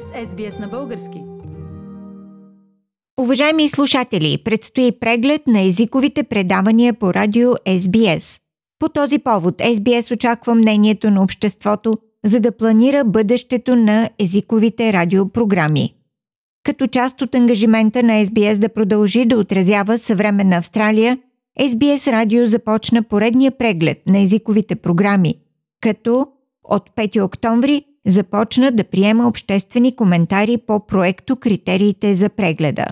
сте с SBS на български. Уважаеми слушатели, предстои преглед на езиковите предавания по радио SBS. По този повод SBS очаква мнението на обществото, за да планира бъдещето на езиковите радиопрограми. Като част от ангажимента на SBS да продължи да отразява съвременна Австралия, SBS Радио започна поредния преглед на езиковите програми, като от 5 октомври започна да приема обществени коментари по проекто Критериите за прегледа.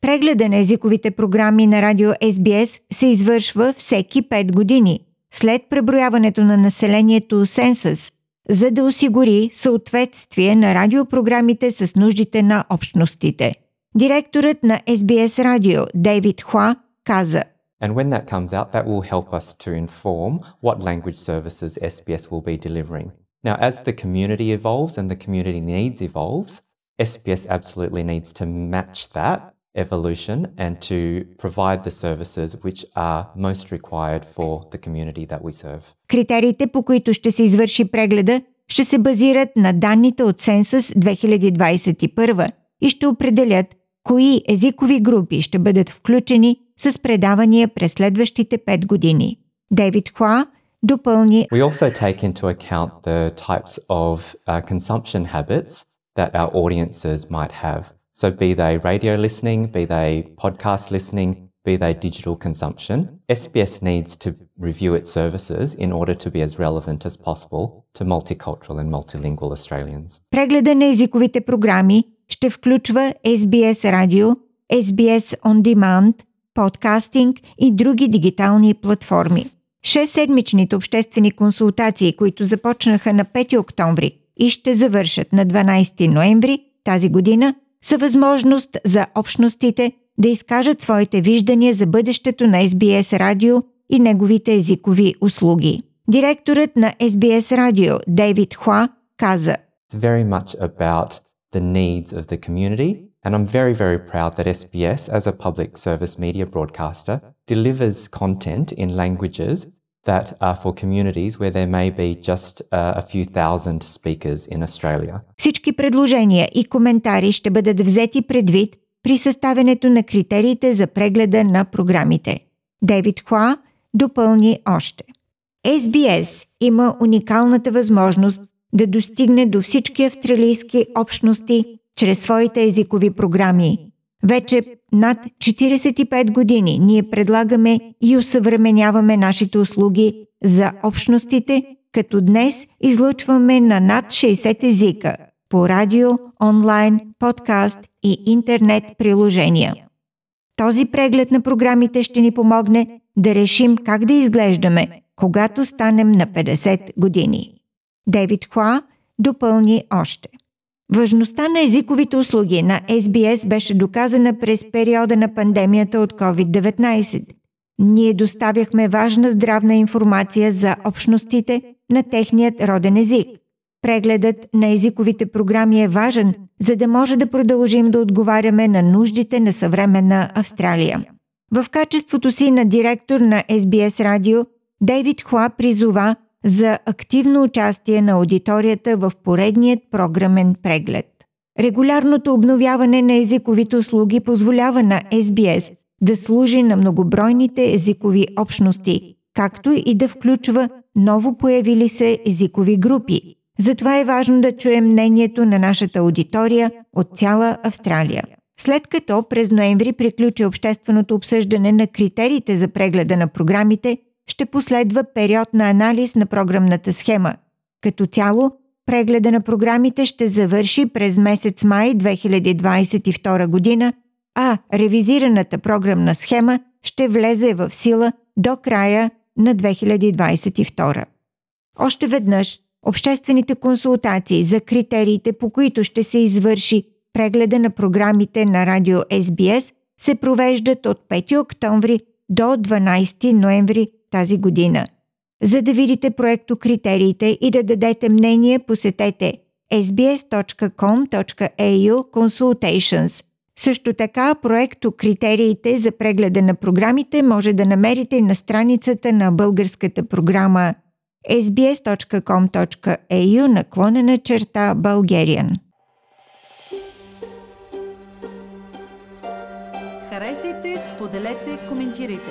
Прегледа на езиковите програми на радио SBS се извършва всеки 5 години, след преброяването на населението Сенсъс, за да осигури съответствие на радиопрограмите с нуждите на общностите. Директорът на SBS Радио Дейвид Хуа каза And when that comes out, that will help us to inform what language services SBS will be delivering. Now, as the community evolves and the community needs evolves, SBS absolutely needs to match that evolution and to provide the services which are most required for the community that we serve. Критериите, по които ще се извърши прегледа, ще се базират на данните от Сенсъс 2021 и ще определят кои езикови групи ще бъдат включени с предавания през следващите 5 години. Дейвид Хуа допълни We also take into account the types of uh, consumption habits that our audiences might have. So, be they radio listening, be they podcast listening, be they digital consumption, SBS needs to review its services in order to be as relevant as possible to multicultural and multilingual Australians. Прегледа на езиковите програми ще включва SBS Радио, SBS On Demand, подкастинг и други дигитални платформи. Шестседмичните обществени консултации, които започнаха на 5 октомври и ще завършат на 12 ноември тази година, са възможност за общностите да изкажат своите виждания за бъдещето на SBS Радио и неговите езикови услуги. Директорът на SBS Радио Дейвид Хуа каза It's very much about the needs of the community And I'm very, very proud that SBS, as a public service media broadcaster, delivers content in languages that are for communities where there may be just uh, a few thousand speakers in Australia. Всички предложения и коментари ще бъдат взети предвид при съставянето на критериите за прегледа на програмите. Дейвид Хуа допълни още. SBS има уникалната възможност да достигне до всички австралийски общности чрез своите езикови програми. Вече над 45 години ние предлагаме и усъвременяваме нашите услуги за общностите, като днес излъчваме на над 60 езика по радио, онлайн, подкаст и интернет приложения. Този преглед на програмите ще ни помогне да решим как да изглеждаме, когато станем на 50 години. Дейвид Хуа допълни още – Важността на езиковите услуги на SBS беше доказана през периода на пандемията от COVID-19. Ние доставяхме важна здравна информация за общностите на техният роден език. Прегледът на езиковите програми е важен, за да може да продължим да отговаряме на нуждите на съвременна Австралия. В качеството си на директор на SBS Радио, Дейвид Хуа призова за активно участие на аудиторията в поредният програмен преглед. Регулярното обновяване на езиковите услуги позволява на SBS да служи на многобройните езикови общности, както и да включва ново появили се езикови групи. Затова е важно да чуем мнението на нашата аудитория от цяла Австралия. След като през ноември приключи общественото обсъждане на критериите за прегледа на програмите, ще последва период на анализ на програмната схема. Като цяло, прегледа на програмите ще завърши през месец май 2022 година, а ревизираната програмна схема ще влезе в сила до края на 2022. Още веднъж, обществените консултации за критериите, по които ще се извърши прегледа на програмите на радио SBS, се провеждат от 5 октомври до 12 ноември тази година. За да видите проекто критериите и да дадете мнение, посетете sbs.com.au consultations. Също така, проекто критериите за прегледа на програмите може да намерите на страницата на българската програма sbs.com.au наклонена черта Bulgarian. Харесайте, споделете, коментирайте.